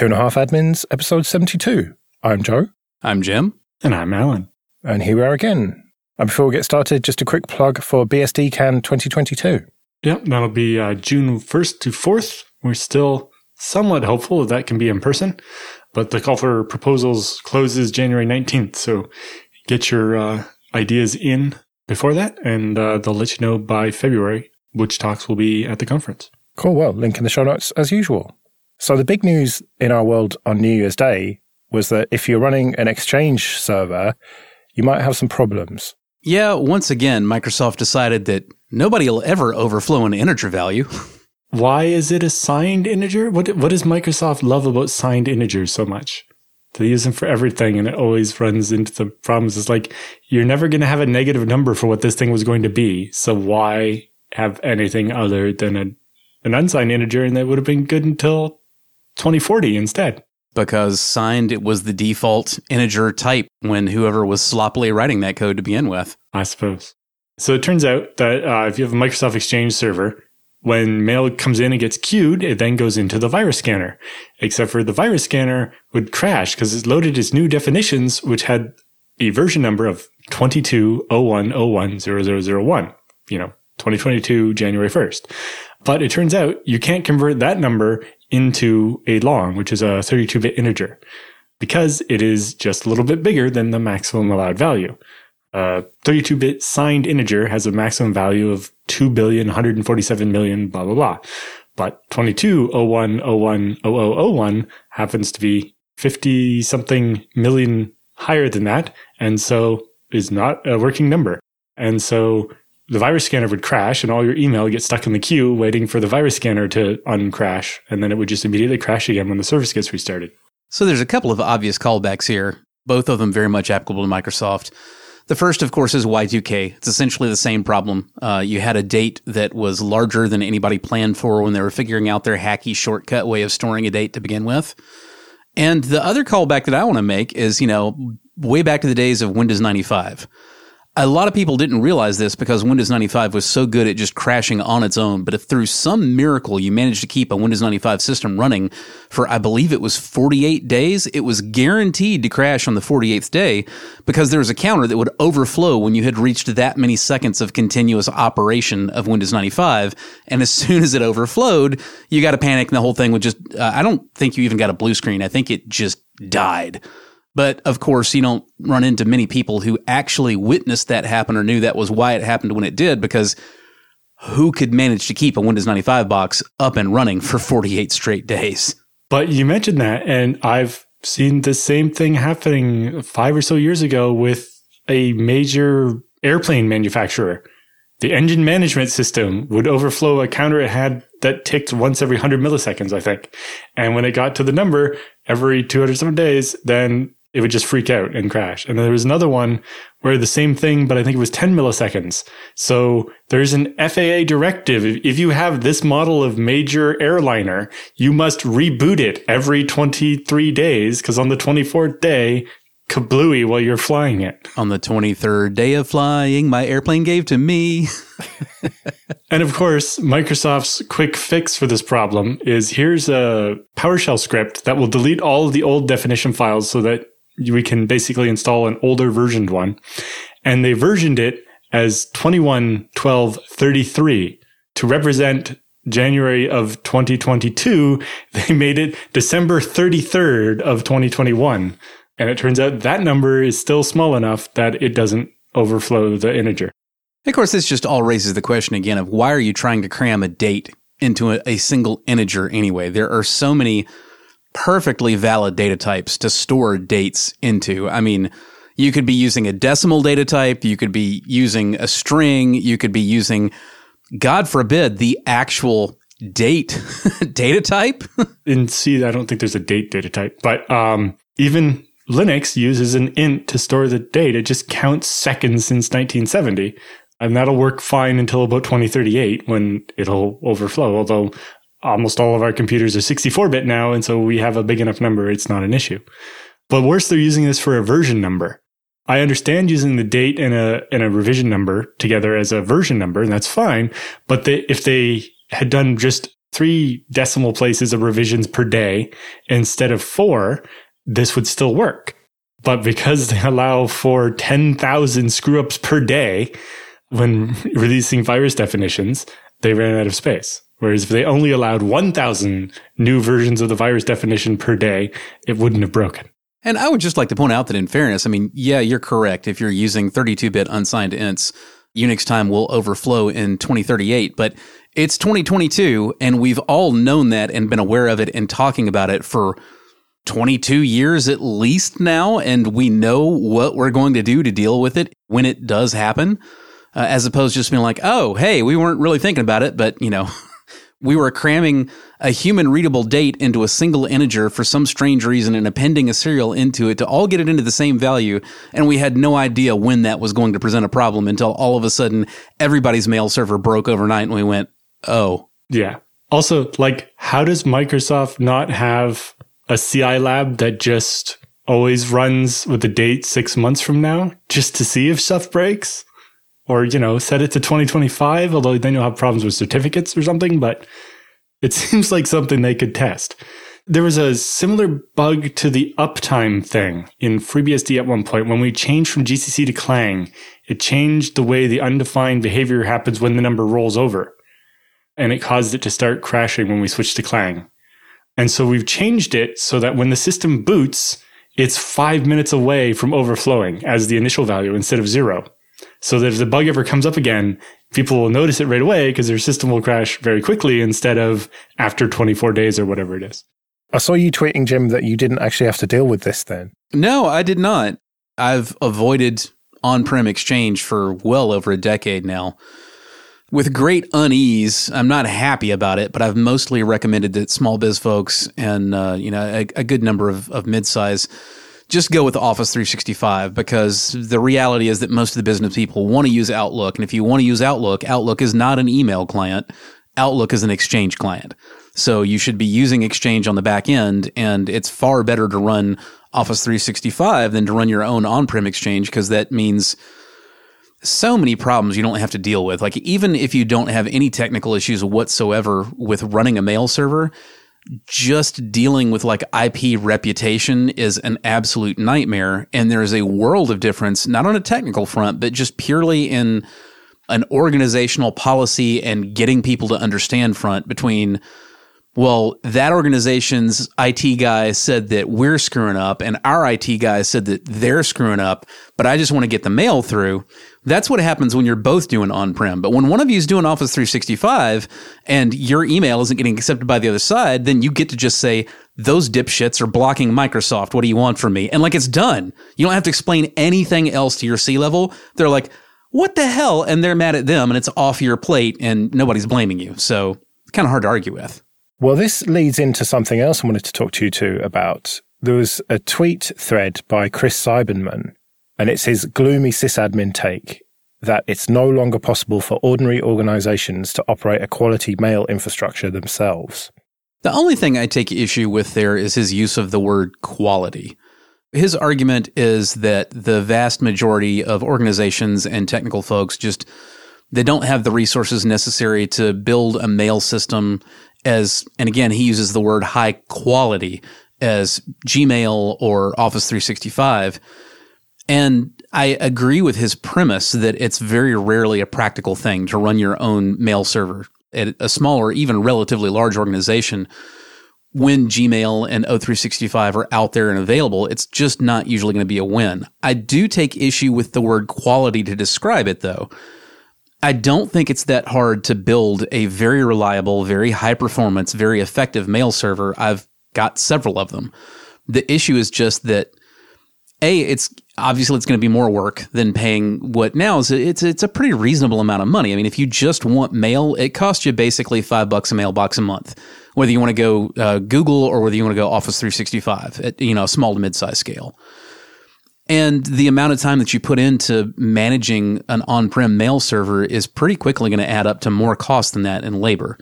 Two and a Half Admins, episode 72. I'm Joe. I'm Jim. And I'm Alan. And here we are again. And before we get started, just a quick plug for BSDCan 2022. Yep, that'll be uh, June 1st to 4th. We're still somewhat hopeful that that can be in person, but the call for proposals closes January 19th. So get your uh, ideas in before that, and uh, they'll let you know by February which talks will be at the conference. Cool. Well, link in the show notes as usual. So the big news in our world on New Year's Day was that if you're running an Exchange server, you might have some problems. Yeah, once again, Microsoft decided that nobody will ever overflow an integer value. Why is it a signed integer? What what does Microsoft love about signed integers so much? They use them for everything and it always runs into the problems. It's like you're never going to have a negative number for what this thing was going to be. So why have anything other than a, an unsigned integer? And that would have been good until 2040 instead. Because signed, it was the default integer type when whoever was sloppily writing that code to begin with. I suppose. So it turns out that uh, if you have a Microsoft Exchange server, when mail comes in and gets queued, it then goes into the virus scanner. Except for the virus scanner would crash because it loaded its new definitions, which had a version number of 2201010001, you know, 2022, January 1st. But it turns out you can't convert that number into a long, which is a 32 bit integer, because it is just a little bit bigger than the maximum allowed value. A 32 bit signed integer has a maximum value of 2 billion, 147 million, blah, blah, blah. But 2201010001 happens to be 50 something million higher than that. And so is not a working number. And so the virus scanner would crash and all your email would get stuck in the queue waiting for the virus scanner to uncrash. And then it would just immediately crash again when the service gets restarted. So there's a couple of obvious callbacks here, both of them very much applicable to Microsoft. The first, of course, is Y2K. It's essentially the same problem. Uh, you had a date that was larger than anybody planned for when they were figuring out their hacky shortcut way of storing a date to begin with. And the other callback that I want to make is, you know, way back to the days of Windows 95 a lot of people didn't realize this because Windows 95 was so good at just crashing on its own. But if through some miracle you managed to keep a Windows 95 system running for, I believe it was 48 days, it was guaranteed to crash on the 48th day because there was a counter that would overflow when you had reached that many seconds of continuous operation of Windows 95. And as soon as it overflowed, you got to panic and the whole thing would just, uh, I don't think you even got a blue screen. I think it just died. But of course, you don't run into many people who actually witnessed that happen or knew that was why it happened when it did, because who could manage to keep a Windows 95 box up and running for 48 straight days? But you mentioned that, and I've seen the same thing happening five or so years ago with a major airplane manufacturer. The engine management system would overflow a counter it had that ticked once every 100 milliseconds, I think. And when it got to the number every 207 days, then it would just freak out and crash. And then there was another one where the same thing, but I think it was 10 milliseconds. So there's an FAA directive. If you have this model of major airliner, you must reboot it every 23 days because on the 24th day, kablooey while you're flying it. On the 23rd day of flying, my airplane gave to me. and of course, Microsoft's quick fix for this problem is here's a PowerShell script that will delete all of the old definition files so that we can basically install an older versioned one. And they versioned it as 211233 to represent January of 2022. They made it December 33rd of 2021. And it turns out that number is still small enough that it doesn't overflow the integer. Of course, this just all raises the question again of why are you trying to cram a date into a, a single integer anyway? There are so many perfectly valid data types to store dates into. I mean, you could be using a decimal data type, you could be using a string, you could be using, God forbid, the actual date data type. and see, I don't think there's a date data type, but um, even Linux uses an int to store the date. It just counts seconds since 1970. And that'll work fine until about 2038 when it'll overflow. Although almost all of our computers are 64 bit now. And so we have a big enough number. It's not an issue. But worse, they're using this for a version number. I understand using the date and a, and a revision number together as a version number, and that's fine. But they, if they had done just three decimal places of revisions per day instead of four, this would still work. But because they allow for 10,000 screw ups per day when releasing virus definitions, they ran out of space. Whereas if they only allowed 1,000 new versions of the virus definition per day, it wouldn't have broken. And I would just like to point out that in fairness, I mean, yeah, you're correct. If you're using 32 bit unsigned ints, Unix time will overflow in 2038, but it's 2022 and we've all known that and been aware of it and talking about it for 22 years at least now. And we know what we're going to do to deal with it when it does happen, uh, as opposed to just being like, oh, hey, we weren't really thinking about it, but you know, we were cramming a human readable date into a single integer for some strange reason and appending a serial into it to all get it into the same value. And we had no idea when that was going to present a problem until all of a sudden everybody's mail server broke overnight and we went, oh. Yeah. Also, like, how does Microsoft not have a CI lab that just always runs with the date six months from now just to see if stuff breaks? Or, you know, set it to 2025, although then you'll have problems with certificates or something. But it seems like something they could test. There was a similar bug to the uptime thing in FreeBSD at one point. When we changed from GCC to Clang, it changed the way the undefined behavior happens when the number rolls over. And it caused it to start crashing when we switched to Clang. And so we've changed it so that when the system boots, it's five minutes away from overflowing as the initial value instead of zero. So that if the bug ever comes up again, people will notice it right away because their system will crash very quickly instead of after 24 days or whatever it is. I saw you tweeting, Jim, that you didn't actually have to deal with this then. No, I did not. I've avoided on prem exchange for well over a decade now. With great unease, I'm not happy about it, but I've mostly recommended that small biz folks and uh, you know a, a, good number of, of mid-size just go with Office 365 because the reality is that most of the business people want to use Outlook. And if you want to use Outlook, Outlook is not an email client. Outlook is an Exchange client. So you should be using Exchange on the back end. And it's far better to run Office 365 than to run your own on prem Exchange because that means so many problems you don't have to deal with. Like, even if you don't have any technical issues whatsoever with running a mail server, just dealing with like IP reputation is an absolute nightmare. And there is a world of difference, not on a technical front, but just purely in an organizational policy and getting people to understand front between well, that organization's IT guy said that we're screwing up, and our IT guy said that they're screwing up, but I just want to get the mail through. That's what happens when you're both doing on prem. But when one of you is doing Office 365 and your email isn't getting accepted by the other side, then you get to just say, those dipshits are blocking Microsoft. What do you want from me? And like it's done. You don't have to explain anything else to your C level. They're like, what the hell? And they're mad at them and it's off your plate and nobody's blaming you. So kind of hard to argue with. Well, this leads into something else I wanted to talk to you too about. There was a tweet thread by Chris Siebenmann, and it's his gloomy sysadmin take that it's no longer possible for ordinary organizations to operate a quality mail infrastructure themselves. The only thing I take issue with there is his use of the word quality. His argument is that the vast majority of organizations and technical folks just they don't have the resources necessary to build a mail system as, and again, he uses the word high quality as Gmail or Office 365. And I agree with his premise that it's very rarely a practical thing to run your own mail server at a small or even relatively large organization. When Gmail and O365 are out there and available, it's just not usually going to be a win. I do take issue with the word quality to describe it, though. I don't think it's that hard to build a very reliable, very high performance, very effective mail server. I've got several of them. The issue is just that a it's obviously it's going to be more work than paying what now is it's it's a pretty reasonable amount of money. I mean, if you just want mail, it costs you basically five bucks a mailbox a month, whether you want to go uh, Google or whether you want to go Office 365 at you know small to mid size scale. And the amount of time that you put into managing an on prem mail server is pretty quickly going to add up to more cost than that in labor.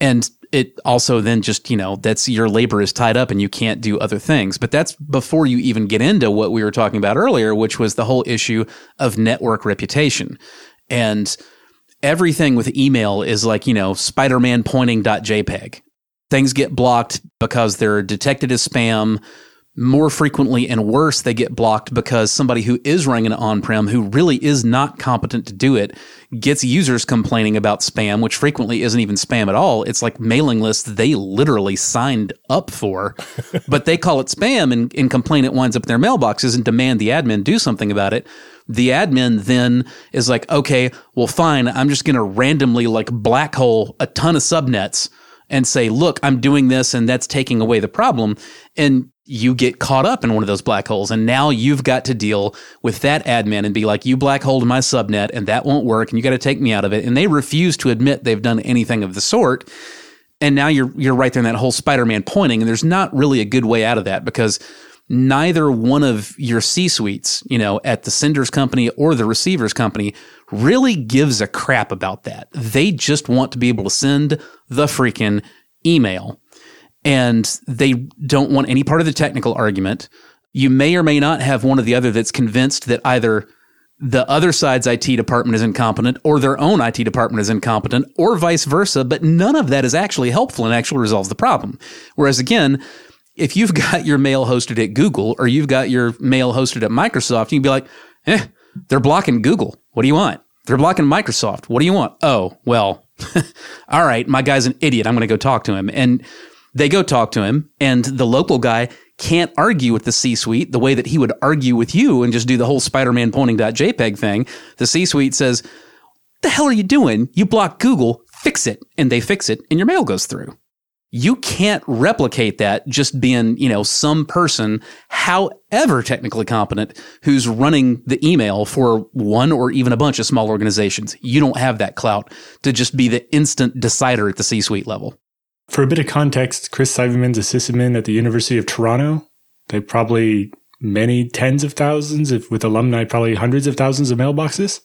And it also then just, you know, that's your labor is tied up and you can't do other things. But that's before you even get into what we were talking about earlier, which was the whole issue of network reputation. And everything with email is like, you know, Spider Man pointing.jpg. Things get blocked because they're detected as spam. More frequently and worse, they get blocked because somebody who is running an on prem who really is not competent to do it gets users complaining about spam, which frequently isn't even spam at all. It's like mailing lists they literally signed up for, but they call it spam and, and complain it winds up in their mailboxes and demand the admin do something about it the admin then is like, okay, well, fine. I'm just going to randomly like black hole a ton of subnets and say, look, I'm doing this and that's taking away the problem. And you get caught up in one of those black holes. And now you've got to deal with that admin and be like, you black holed my subnet and that won't work. And you got to take me out of it. And they refuse to admit they've done anything of the sort. And now you're, you're right there in that whole Spider-Man pointing. And there's not really a good way out of that because neither one of your C suites, you know, at the sender's company or the receiver's company really gives a crap about that. They just want to be able to send the freaking email and they don't want any part of the technical argument. You may or may not have one or the other that's convinced that either the other side's IT department is incompetent or their own IT department is incompetent or vice versa, but none of that is actually helpful and actually resolves the problem. Whereas again, if you've got your mail hosted at Google or you've got your mail hosted at Microsoft, you can be like, eh, they're blocking Google. What do you want? They're blocking Microsoft. What do you want? Oh, well, all right, my guy's an idiot. I'm going to go talk to him. And they go talk to him, and the local guy can't argue with the C suite the way that he would argue with you and just do the whole Spider Man pointing.jpg thing. The C suite says, The hell are you doing? You block Google. Fix it. And they fix it, and your mail goes through you can't replicate that just being, you know, some person, however technically competent, who's running the email for one or even a bunch of small organizations. You don't have that clout to just be the instant decider at the C suite level. For a bit of context, Chris Siebenmann's a sysadmin at the University of Toronto. They probably many tens of thousands, if with alumni, probably hundreds of thousands of mailboxes.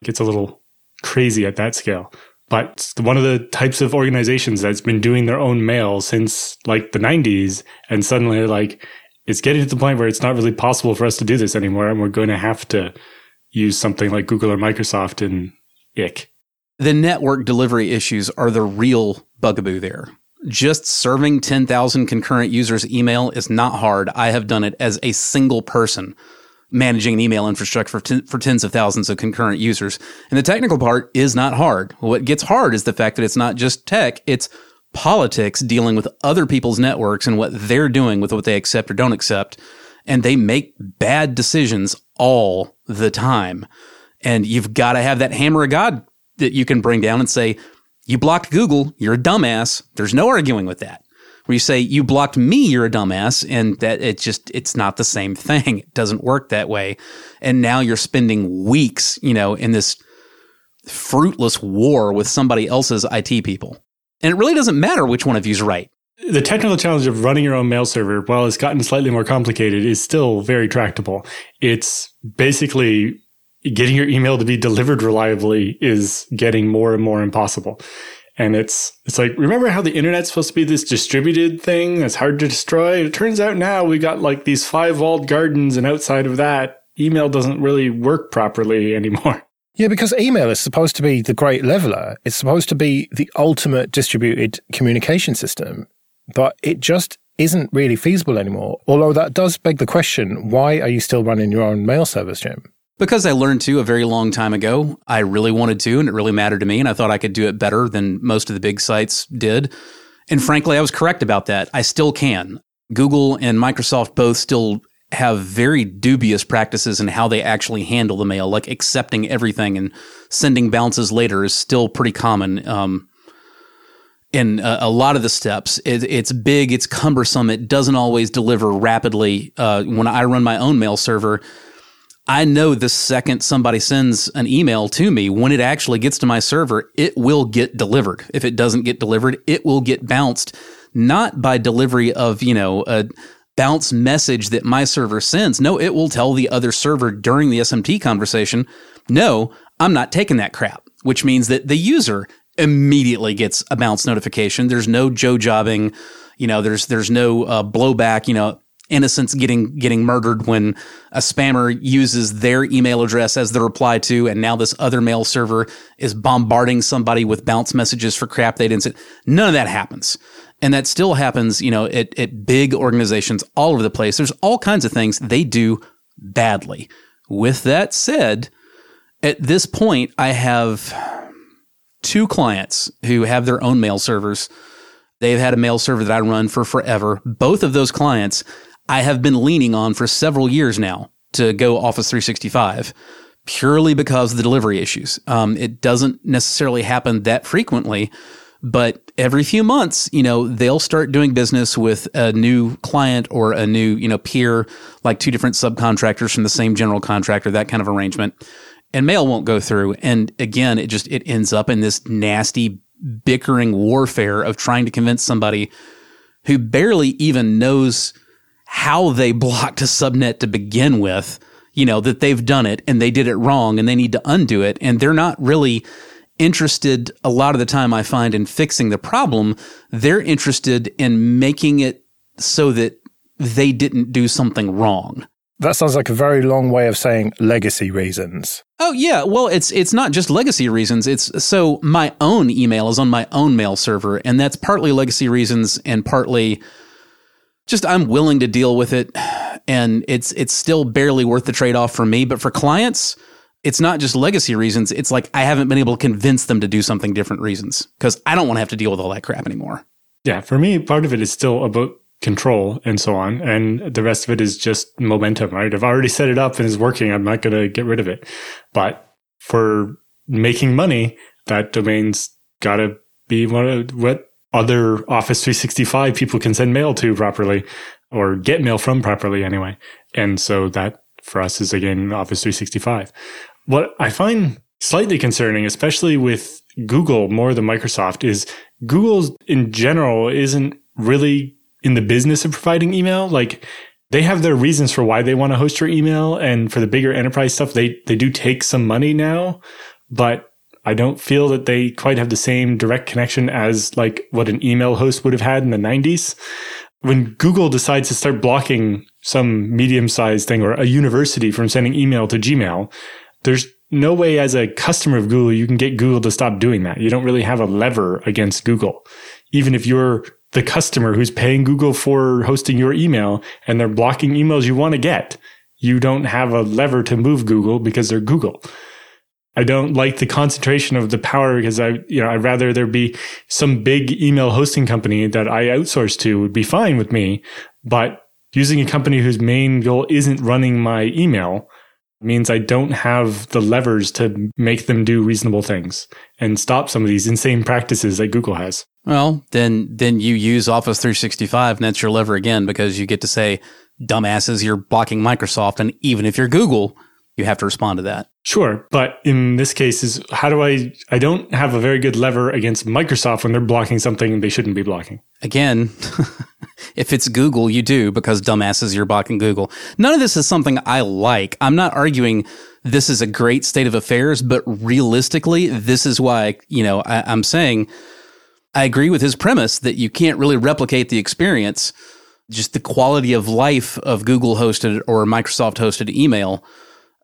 It gets a little crazy at that scale but one of the types of organizations that's been doing their own mail since like the 90s and suddenly like it's getting to the point where it's not really possible for us to do this anymore and we're going to have to use something like google or microsoft and ick. The network delivery issues are the real bugaboo there. Just serving 10,000 concurrent users email is not hard. I have done it as a single person managing an email infrastructure for, for tens of thousands of concurrent users. And the technical part is not hard. What gets hard is the fact that it's not just tech, it's politics dealing with other people's networks and what they're doing with what they accept or don't accept. And they make bad decisions all the time. And you've got to have that hammer of God that you can bring down and say, you blocked Google, you're a dumbass. There's no arguing with that where you say you blocked me you're a dumbass and that it just it's not the same thing it doesn't work that way and now you're spending weeks you know in this fruitless war with somebody else's IT people and it really doesn't matter which one of you's right the technical challenge of running your own mail server, while it's gotten slightly more complicated, is still very tractable. It's basically getting your email to be delivered reliably is getting more and more impossible. And it's it's like remember how the internet's supposed to be this distributed thing that's hard to destroy? It turns out now we got like these five walled gardens, and outside of that, email doesn't really work properly anymore. Yeah, because email is supposed to be the great leveler. It's supposed to be the ultimate distributed communication system, but it just isn't really feasible anymore. Although that does beg the question, why are you still running your own mail service, Jim? Because I learned to a very long time ago, I really wanted to, and it really mattered to me, and I thought I could do it better than most of the big sites did. And frankly, I was correct about that. I still can. Google and Microsoft both still have very dubious practices in how they actually handle the mail, like accepting everything and sending bounces later is still pretty common. Um, in a, a, lot of the steps, it, it's big, it's cumbersome, it doesn't always deliver rapidly. Uh, when I run my own mail server, I know the second somebody sends an email to me, when it actually gets to my server, it will get delivered. If it doesn't get delivered, it will get bounced, not by delivery of, you know, a bounce message that my server sends. No, it will tell the other server during the SMTP conversation, no, I'm not taking that crap, which means that the user immediately gets a bounce notification. There's no Joe jobbing, you know, there's, there's no uh, blowback, you know, innocents getting getting murdered when a spammer uses their email address as the reply to, and now this other mail server is bombarding somebody with bounce messages for crap they didn't say. None of that happens. And that still happens, you know, at, at big organizations all over the place. There's all kinds of things they do badly. With that said, at this point, I have two clients who have their own mail servers. They've had a mail server that I run for forever. Both of those clients I have been leaning on for several years now to go Office 365 purely because of the delivery issues. Um, it doesn't necessarily happen that frequently, but every few months, you know, they'll start doing business with a new client or a new, you know, peer, like two different subcontractors from the same general contractor, that kind of arrangement. And mail won't go through. And again, it just, it ends up in this nasty bickering warfare of trying to convince somebody who barely even knows how they blocked a subnet to begin with, you know, that they've done it and they did it wrong and they need to undo it. And they're not really interested a lot of the time I find in fixing the problem. They're interested in making it so that they didn't do something wrong. That sounds like a very long way of saying legacy reasons. Oh yeah, well it's it's not just legacy reasons. It's so my own email is on my own mail server and that's partly legacy reasons and partly just I'm willing to deal with it and it's it's still barely worth the trade-off for me, but for clients, it's not just legacy reasons. It's like I haven't been able to convince them to do something different reasons because I don't want to have to deal with all that crap anymore. Yeah, for me, part of it is still about control and so on, and the rest of it is just momentum. Right? I've already set it up and it's working. I'm not going to get rid of it. But for making money, that domain's got to be one of what other Office 365 people can send mail to properly or get mail from properly anyway. And so that for us is again Office 365. What I find slightly concerning, especially with Google more than Microsoft, is Google in general isn't really in the business of providing email. Like they have their reasons for why they want to host your email. And for the bigger enterprise stuff, they, they do take some money now, but I don't feel that they quite have the same direct connection as like what an email host would have had in the 90s. When Google decides to start blocking some medium sized thing or a university from sending email to Gmail, there's no way as a customer of Google you can get Google to stop doing that. You don't really have a lever against Google. Even if you're the customer who's paying Google for hosting your email and they're blocking emails you want to get, you don't have a lever to move Google because they're Google. I don't like the concentration of the power because I, you know, I'd rather there be some big email hosting company that I outsource to would be fine with me. But using a company whose main goal isn't running my email means I don't have the levers to make them do reasonable things and stop some of these insane practices that Google has. Well, then then you use Office 365 and that's your lever again because you get to say dumbasses you're blocking Microsoft and even if you're Google, you have to respond to that. Sure, but in this case is how do I I don't have a very good lever against Microsoft when they're blocking something they shouldn't be blocking. Again, if it's Google, you do because dumbasses you're blocking Google. None of this is something I like. I'm not arguing this is a great state of affairs, but realistically, this is why, you know, I, I'm saying I agree with his premise that you can't really replicate the experience, just the quality of life of Google hosted or Microsoft hosted email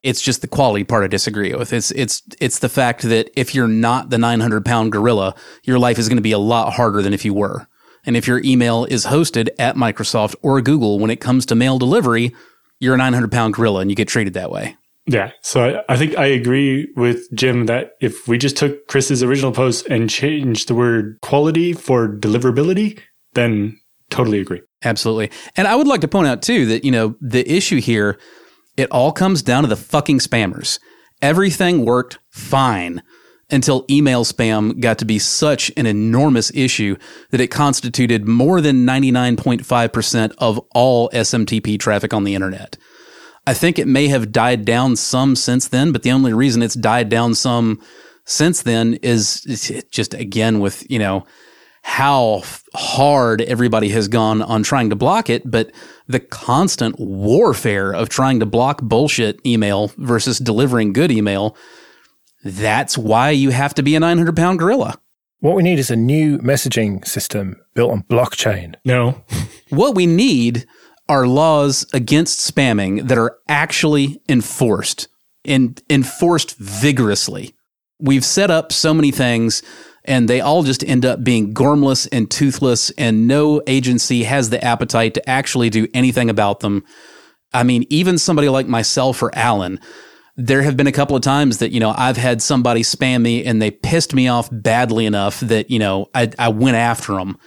it's just the quality part I disagree with. It's it's it's the fact that if you're not the 900 pound gorilla, your life is going to be a lot harder than if you were. And if your email is hosted at Microsoft or Google, when it comes to mail delivery, you're a 900 pound gorilla and you get treated that way. Yeah. So I, I think I agree with Jim that if we just took Chris's original post and changed the word quality for deliverability, then totally agree. Absolutely. And I would like to point out too that, you know, the issue here it all comes down to the fucking spammers. Everything worked fine until email spam got to be such an enormous issue that it constituted more than 99.5% of all SMTP traffic on the internet. I think it may have died down some since then, but the only reason it's died down some since then is just again with, you know, how hard everybody has gone on trying to block it, but the constant warfare of trying to block bullshit email versus delivering good email, that's why you have to be a 900 pound gorilla. What we need is a new messaging system built on blockchain. No. what we need are laws against spamming that are actually enforced and enforced vigorously. We've set up so many things and they all just end up being gormless and toothless and no agency has the appetite to actually do anything about them. I mean, even somebody like myself or Alan, there have been a couple of times that, you know, I've had somebody spam me and they pissed me off badly enough that, you know, I, I went after them.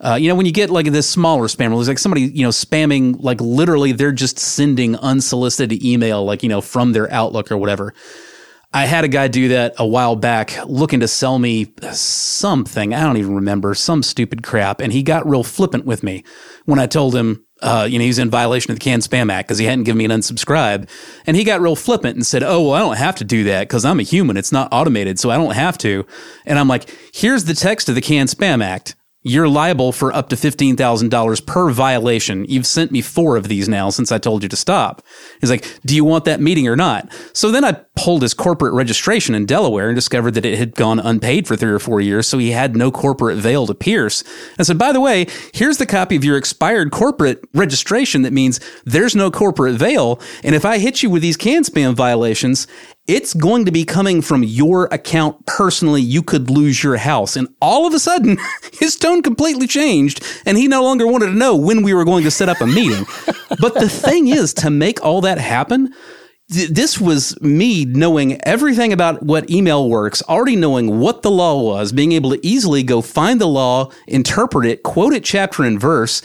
Uh, you know, when you get like this smaller spammer, it's like somebody, you know, spamming, like literally they're just sending unsolicited email, like, you know, from their Outlook or whatever. I had a guy do that a while back looking to sell me something. I don't even remember, some stupid crap. And he got real flippant with me when I told him, uh, you know, he's in violation of the CAN-SPAM Act because he hadn't given me an unsubscribe. And he got real flippant and said, Oh, well, I don't have to do that because I'm a human. It's not automated, so I don't have to. And I'm like, Here's the text of the CAN-SPAM Act you're liable for up to $15,000 per violation. You've sent me four of these now since I told you to stop. He's like, Do you want that meeting or not? So then I pulled his corporate registration in Delaware and discovered that it had gone unpaid for three or four years. So he had no corporate veil to pierce. I said, By the way, here's the copy of your expired corporate registration that means there's no corporate veil. And if I hit you with these CAN-SPAM violations, it's going to be coming from your account personally. You could lose your house. And all of a sudden, his tone completely changed and he no longer wanted to know when we were going to set up a meeting. but the thing is, to make all that happen, th- this was me knowing everything about what email works, already knowing what the law was, being able to easily go find the law, interpret it, quote it chapter and verse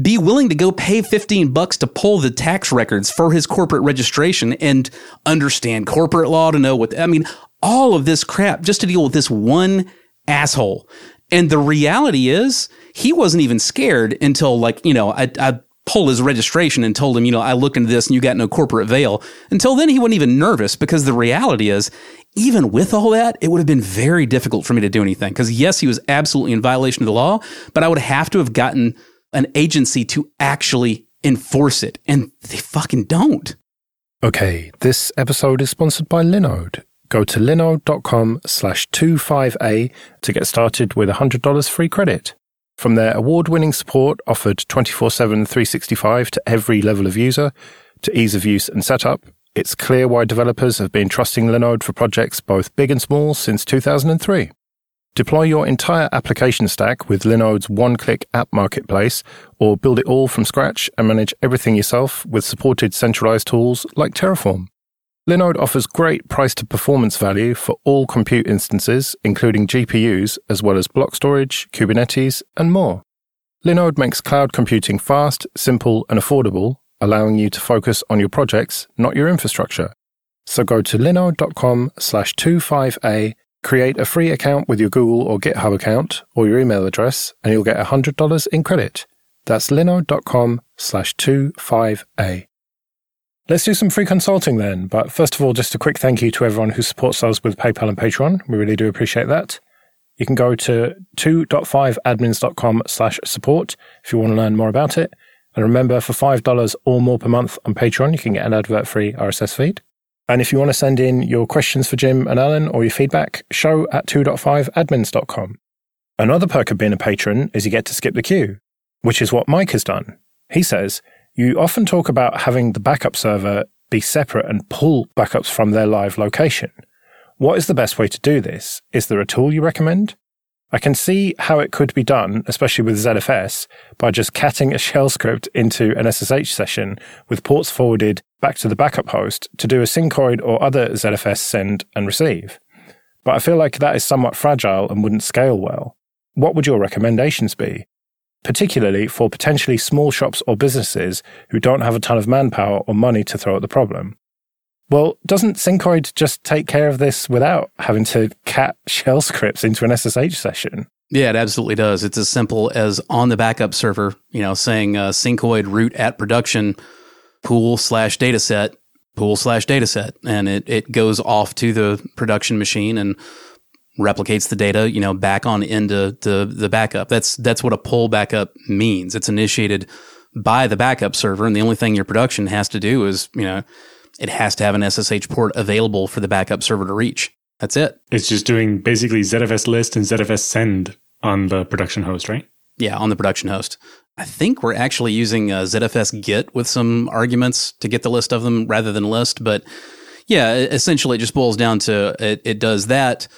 be willing to go pay 15 bucks to pull the tax records for his corporate registration and understand corporate law to know what I mean all of this crap just to deal with this one asshole. And the reality is he wasn't even scared until like, you know, I, I pulled his registration and told him, you know, I looked into this and you got no corporate veil. Until then, he wasn't even nervous because the reality is, even with all that, it would have been very difficult for me to do anything. Because yes, he was absolutely in violation of the law, but I would have to have gotten an agency to actually enforce it. And they fucking don't. Okay, this episode is sponsored by Linode. Go to linode.com slash 25A to get started with $100 free credit. From their award winning support offered 24 7 365 to every level of user, to ease of use and setup, it's clear why developers have been trusting Linode for projects both big and small since 2003. Deploy your entire application stack with Linode's one click app marketplace, or build it all from scratch and manage everything yourself with supported centralized tools like Terraform. Linode offers great price to performance value for all compute instances, including GPUs, as well as block storage, Kubernetes, and more. Linode makes cloud computing fast, simple, and affordable, allowing you to focus on your projects, not your infrastructure. So go to linode.com slash 25A Create a free account with your Google or GitHub account or your email address, and you'll get $100 in credit. That's linode.com slash 25A. Let's do some free consulting then. But first of all, just a quick thank you to everyone who supports us with PayPal and Patreon. We really do appreciate that. You can go to 2.5admins.com slash support if you want to learn more about it. And remember, for $5 or more per month on Patreon, you can get an advert free RSS feed. And if you want to send in your questions for Jim and Alan or your feedback, show at 2.5admins.com. Another perk of being a patron is you get to skip the queue, which is what Mike has done. He says, You often talk about having the backup server be separate and pull backups from their live location. What is the best way to do this? Is there a tool you recommend? I can see how it could be done, especially with ZFS, by just catting a shell script into an SSH session with ports forwarded back to the backup host to do a syncoid or other ZFS send and receive. But I feel like that is somewhat fragile and wouldn't scale well. What would your recommendations be? Particularly for potentially small shops or businesses who don't have a ton of manpower or money to throw at the problem. Well, doesn't Syncoid just take care of this without having to cat shell scripts into an SSH session? Yeah, it absolutely does. It's as simple as on the backup server, you know, saying uh, Syncoid root at production pool slash dataset, pool slash dataset, and it, it goes off to the production machine and replicates the data, you know, back on into the, the backup. That's that's what a pull backup means. It's initiated by the backup server, and the only thing your production has to do is, you know, it has to have an SSH port available for the backup server to reach. That's it. It's just doing basically ZFS list and ZFS send on the production host, right? Yeah, on the production host. I think we're actually using uh, ZFS get with some arguments to get the list of them rather than list. But yeah, essentially it just boils down to it, it does that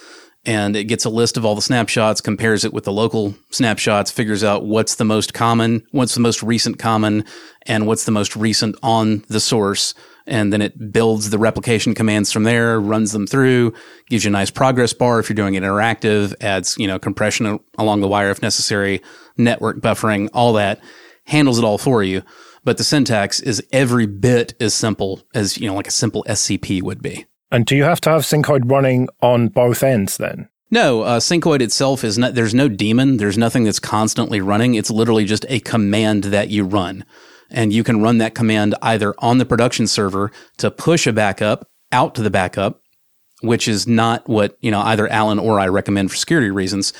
and it gets a list of all the snapshots, compares it with the local snapshots, figures out what's the most common, what's the most recent common, and what's the most recent on the source. And then it builds the replication commands from there, runs them through, gives you a nice progress bar if you're doing it interactive, adds, you know, compression along the wire if necessary, network buffering, all that, handles it all for you. But the syntax is every bit as simple as, you know, like a simple SCP would be. And do you have to have Syncoid running on both ends then? No, uh, Syncoid itself is not, there's no daemon. There's nothing that's constantly running. It's literally just a command that you run. And you can run that command either on the production server to push a backup out to the backup, which is not what, you know, either Alan or I recommend for security reasons.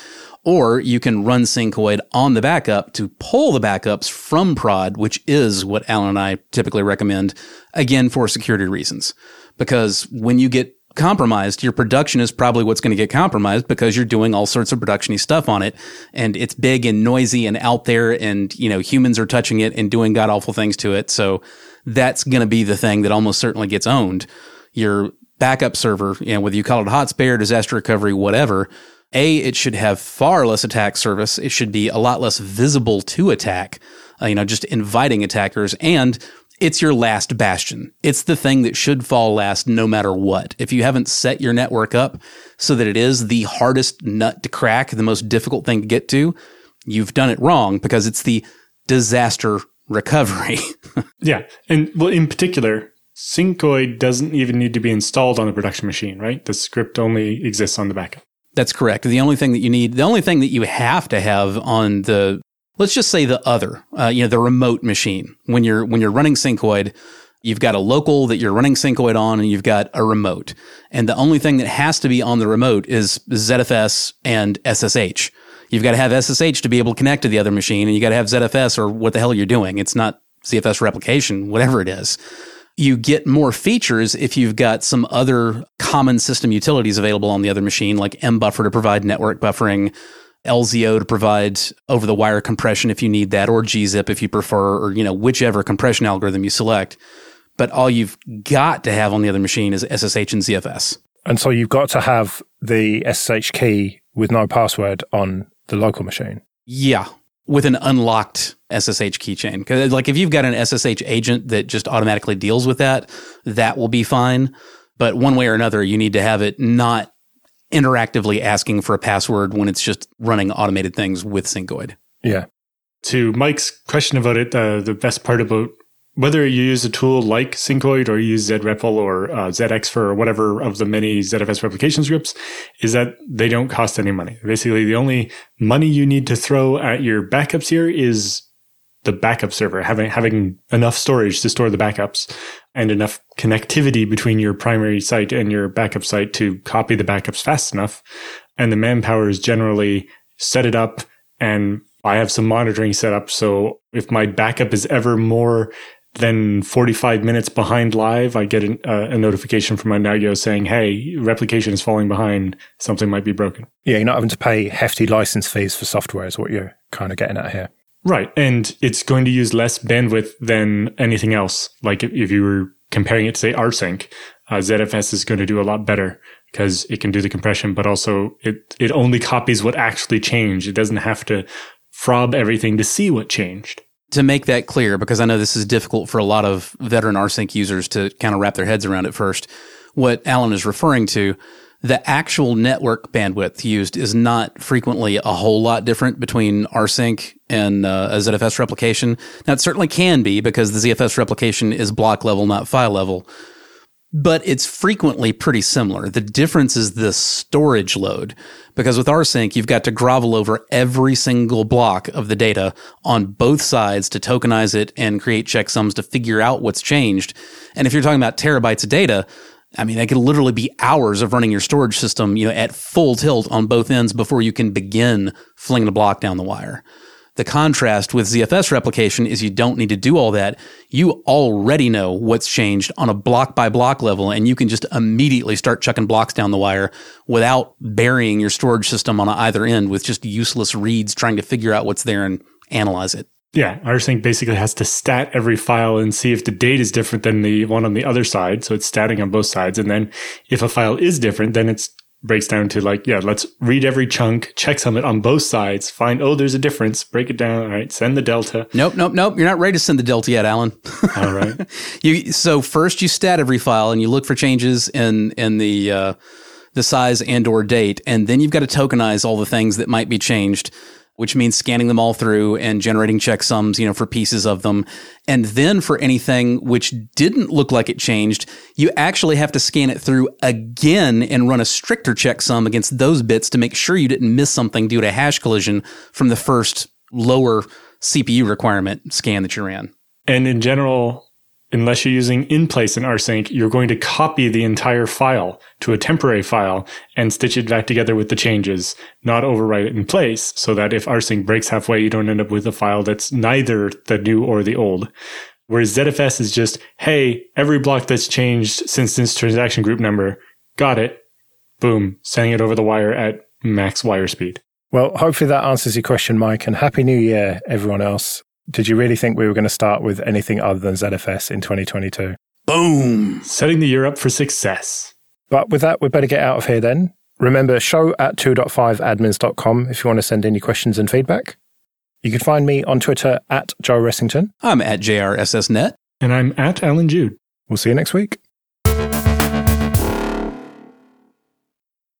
Or you can run Syncoid on the backup to pull the backups from prod, which is what Alan and I typically recommend, again, for security reasons because when you get compromised, your production is probably what's going to get compromised because you're doing all sorts of productiony stuff on it and it's big and noisy and out there and, you know, humans are touching it and doing god awful things to it. So that's going to be the thing that almost certainly gets owned. Your backup server, you know, whether you call it hot spare, disaster recovery, whatever, a, it should have far less attack surface. It should be a lot less visible to attack, uh, you know, just inviting attackers. And it's your last bastion. It's the thing that should fall last no matter what. If you haven't set your network up so that it is the hardest nut to crack, the most difficult thing to get to, you've done it wrong because it's the disaster recovery. yeah. And well, in particular, Syncoid doesn't even need to be installed on the production machine, right? The script only exists on the backup. That's correct. The only thing that you need, the only thing that you have to have on the let's just say the other, uh, you know, the remote machine. When you're when you're running Syncoid, you've got a local that you're running Syncoid on, and you've got a remote. And the only thing that has to be on the remote is ZFS and SSH. You've got to have SSH to be able to connect to the other machine, and you got to have ZFS or what the hell you're doing. It's not ZFS replication, whatever it is. You get more features if you've got some other common system utilities available on the other machine, like mbuffer to provide network buffering, LZO to provide over the wire compression if you need that, or gzip if you prefer, or you know whichever compression algorithm you select. But all you've got to have on the other machine is SSH and ZFS. And so you've got to have the SSH key with no password on the local machine. Yeah, with an unlocked SSH keychain. Because like if you've got an SSH agent that just automatically deals with that, that will be fine. But one way or another, you need to have it not interactively asking for a password when it's just running automated things with Syncoid. Yeah. To Mike's question about it, uh, the best part about whether you use a tool like Syncoid or you use zrepl or uh, ZXfer or whatever of the many ZFS replication scripts is that they don't cost any money. Basically, the only money you need to throw at your backups here is the backup server, having having enough storage to store the backups and enough connectivity between your primary site and your backup site to copy the backups fast enough. And the manpower is generally set it up and I have some monitoring set up. So if my backup is ever more than 45 minutes behind live, I get a, uh, a notification from my Nagios saying, Hey, replication is falling behind. Something might be broken. Yeah. You're not having to pay hefty license fees for software is what you're kind of getting at here. Right. And it's going to use less bandwidth than anything else. Like if you were comparing it to say rsync, uh, ZFS is going to do a lot better because it can do the compression, but also it, it only copies what actually changed. It doesn't have to frob everything to see what changed. To make that clear, because I know this is difficult for a lot of veteran rsync users to kind of wrap their heads around at first, what Alan is referring to the actual network bandwidth used is not frequently a whole lot different between rsync and uh, a ZFS replication. Now, it certainly can be because the ZFS replication is block level, not file level, but it's frequently pretty similar. The difference is the storage load because with rsync, you've got to grovel over every single block of the data on both sides to tokenize it and create checksums to figure out what's changed. And if you're talking about terabytes of data, I mean, that could literally be hours of running your storage system, you know, at full tilt on both ends before you can begin flinging a block down the wire. The contrast with ZFS replication is you don't need to do all that. You already know what's changed on a block by block level, and you can just immediately start chucking blocks down the wire without burying your storage system on either end with just useless reads trying to figure out what's there and analyze it. Yeah, rsync basically has to stat every file and see if the date is different than the one on the other side. So it's statting on both sides. And then if a file is different, then it's breaks down to like, yeah, let's read every chunk, checksum it on both sides, find, oh, there's a difference, break it down. All right, send the delta. Nope, nope, nope. You're not ready to send the delta yet, Alan. All right. you so first you stat every file and you look for changes in in the uh, the size and or date, and then you've got to tokenize all the things that might be changed which means scanning them all through and generating checksums, you know, for pieces of them. And then for anything which didn't look like it changed, you actually have to scan it through again and run a stricter checksum against those bits to make sure you didn't miss something due to hash collision from the first lower CPU requirement scan that you ran. And in general, unless you're using in place in rsync, you're going to copy the entire file to a temporary file and stitch it back together with the changes, not overwrite it in place so that if rsync breaks halfway, you don't end up with a file that's neither the new or the old. Whereas ZFS is just, hey, every block that's changed since this transaction group number, got it. Boom, sending it over the wire at max wire speed. Well, hopefully that answers your question, Mike, and Happy New Year, everyone else. Did you really think we were going to start with anything other than ZFS in 2022? Boom! Setting the year up for success. But with that, we better get out of here then. Remember, show at 2.5admins.com if you want to send any questions and feedback. You can find me on Twitter at Joe Ressington. I'm at JRSSNet. And I'm at Allan Jude. We'll see you next week.